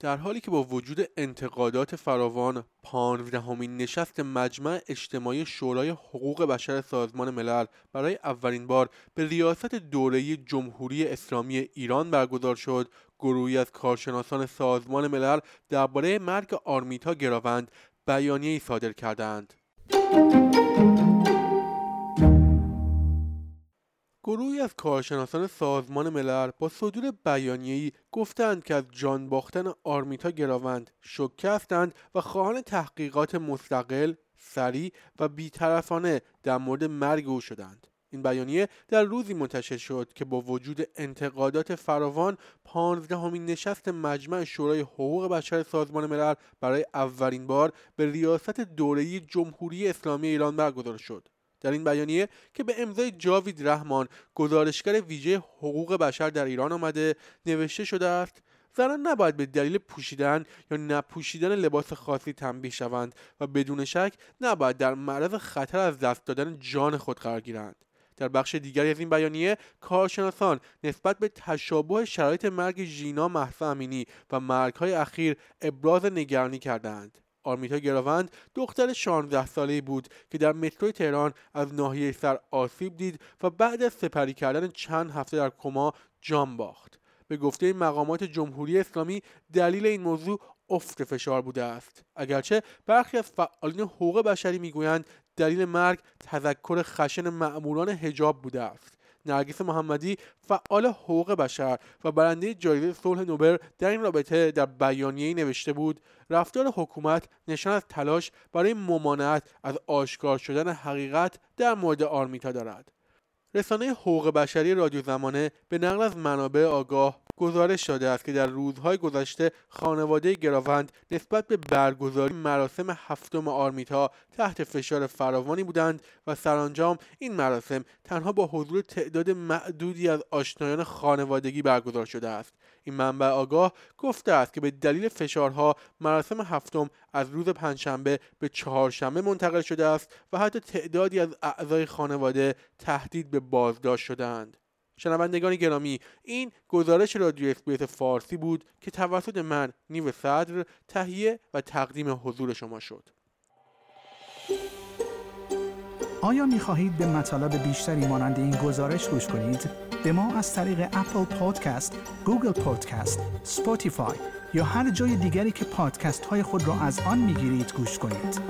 در حالی که با وجود انتقادات فراوان پانزدهمین نشست مجمع اجتماعی شورای حقوق بشر سازمان ملل برای اولین بار به ریاست دوره جمهوری اسلامی ایران برگزار شد. گروهی از کارشناسان سازمان ملل درباره مرگ آرمیتا گراوند بیانیه‌ای صادر کردند. گروهی از کارشناسان سازمان ملل با صدور بیانیه‌ای گفتند که از جان باختن آرمیتا گراوند شوکه هستند و خواهان تحقیقات مستقل، سریع و بیطرفانه در مورد مرگ او شدند. این بیانیه در روزی منتشر شد که با وجود انتقادات فراوان پانزدهمین نشست مجمع شورای حقوق بشر سازمان ملل برای اولین بار به ریاست دوره جمهوری اسلامی ایران برگزار شد در این بیانیه که به امضای جاوید رحمان گزارشگر ویژه حقوق بشر در ایران آمده نوشته شده است زنان نباید به دلیل پوشیدن یا نپوشیدن لباس خاصی تنبیه شوند و بدون شک نباید در معرض خطر از دست دادن جان خود قرار گیرند. در بخش دیگری از این بیانیه کارشناسان نسبت به تشابه شرایط مرگ ژینا محسا امینی و مرگهای اخیر ابراز نگرانی کردند. آرمیتا گراوند دختر 16 ساله بود که در مترو تهران از ناحیه سر آسیب دید و بعد از سپری کردن چند هفته در کما جان باخت. به گفته مقامات جمهوری اسلامی دلیل این موضوع افت فشار بوده است. اگرچه برخی از فعالین حقوق بشری می‌گویند دلیل مرگ تذکر خشن مأموران حجاب بوده است. نرگس محمدی فعال حقوق بشر و برنده جایزه صلح نوبل در این رابطه در بیانیه‌ای نوشته بود رفتار حکومت نشان از تلاش برای ممانعت از آشکار شدن حقیقت در مورد آرمیتا دارد. رسانه حقوق بشری رادیو زمانه به نقل از منابع آگاه گزارش شده است که در روزهای گذشته خانواده گراوند نسبت به برگزاری مراسم هفتم آرمیتا تحت فشار فراوانی بودند و سرانجام این مراسم تنها با حضور تعداد معدودی از آشنایان خانوادگی برگزار شده است. این منبع آگاه گفته است که به دلیل فشارها مراسم هفتم از روز پنجشنبه به چهارشنبه منتقل شده است و حتی تعدادی از اعضای خانواده تهدید به بازداشت شدند شنوندگان گرامی این گزارش رادیو SBS فارسی بود که توسط من نیو صدر تهیه و تقدیم حضور شما شد آیا می خواهید به مطالب بیشتری مانند این گزارش گوش کنید؟ به ما از طریق اپل پادکست، گوگل پادکست، سپوتیفای یا هر جای دیگری که پادکست های خود را از آن می گیرید گوش کنید.